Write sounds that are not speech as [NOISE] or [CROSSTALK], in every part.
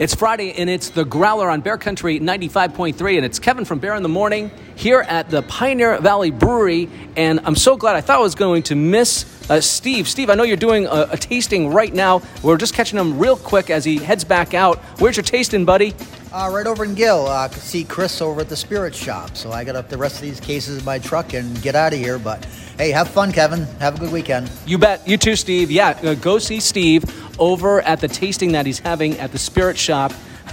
It's Friday and it's the Growler on Bear Country 95.3 and it's Kevin from Bear in the Morning here at the Pioneer Valley Brewery and I'm so glad I thought I was going to miss uh, Steve. Steve, I know you're doing a, a, tasting right now. We're just catching him real quick as he heads back out. Where's your tasting, buddy? Uh, right over in Gill. Uh, see Chris over at the Spirit Shop. So I got up the rest of these cases in my truck and get out of here. But hey, have fun, Kevin. Have a good weekend. You bet. You too, Steve. Yeah, uh, go see Steve over at the tasting that he's having at the Spirit Shop.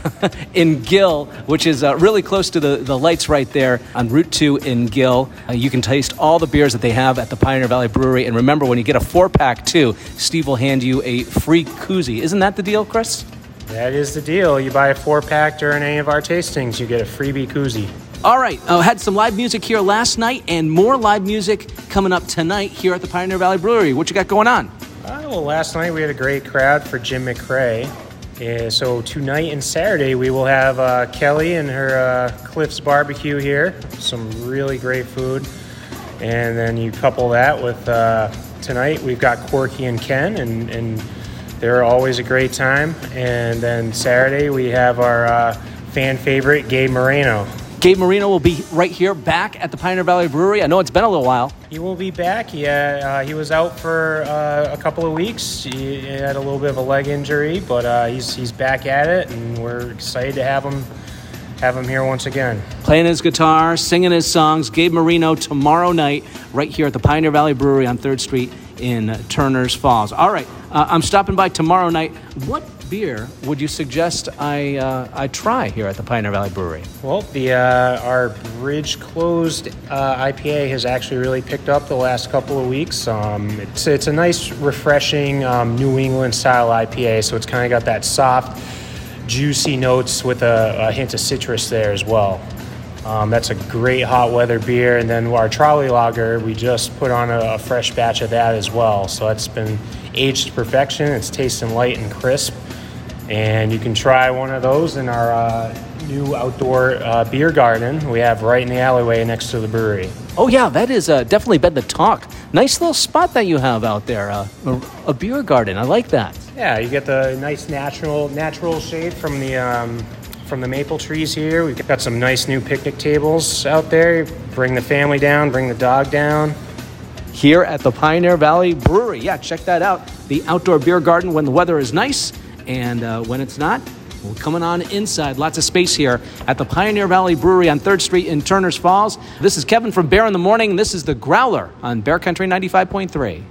[LAUGHS] in Gill, which is uh, really close to the, the lights right there on Route 2 in Gill. Uh, you can taste all the beers that they have at the Pioneer Valley Brewery. And remember, when you get a four pack too, Steve will hand you a free koozie. Isn't that the deal, Chris? That is the deal. You buy a four pack during any of our tastings, you get a freebie koozie. All right, uh, had some live music here last night and more live music coming up tonight here at the Pioneer Valley Brewery. What you got going on? Well, last night we had a great crowd for Jim McRae. Uh, so tonight and Saturday we will have uh, Kelly and her uh, Cliff's Barbecue here. Some really great food, and then you couple that with uh, tonight we've got Corky and Ken, and, and they're always a great time. And then Saturday we have our uh, fan favorite Gabe Moreno. Gabe Marino will be right here back at the Pioneer Valley Brewery. I know it's been a little while. He will be back. Yeah, uh, he was out for uh, a couple of weeks. He had a little bit of a leg injury, but uh, he's he's back at it, and we're excited to have him have him here once again. Playing his guitar, singing his songs. Gabe Marino tomorrow night, right here at the Pioneer Valley Brewery on Third Street in Turners Falls. All right, uh, I'm stopping by tomorrow night. What beer would you suggest I uh, I try here at the Pioneer Valley Brewery? Well, the uh, our bridge closed uh, IPA has actually really picked up the last couple of weeks. Um, it's it's a nice, refreshing um, New England style IPA, so it's kind of got that soft, juicy notes with a, a hint of citrus there as well. Um, that's a great hot weather beer. And then our trolley lager, we just put on a, a, fresh batch of that as well. So that's been aged to perfection. It's tasting light and crisp. And you can try one of those in our uh, new outdoor uh, beer garden we have right in the alleyway next to the brewery. Oh, yeah, that is uh, definitely been the talk. Nice little spot that you have out there, uh, a, a, beer garden. I like that. Yeah, you get the nice natural natural shade from the um, from the maple trees here. We've got some nice new picnic tables out there. Bring the family down, bring the dog down. Here at the Pioneer Valley Brewery. Yeah, check that out. The outdoor beer garden when the weather is nice and uh, when it's not, we're coming on inside. Lots of space here at the Pioneer Valley Brewery on 3rd Street in Turners Falls. This is Kevin from Bear in the Morning. This is the Growler on Bear Country 95.3.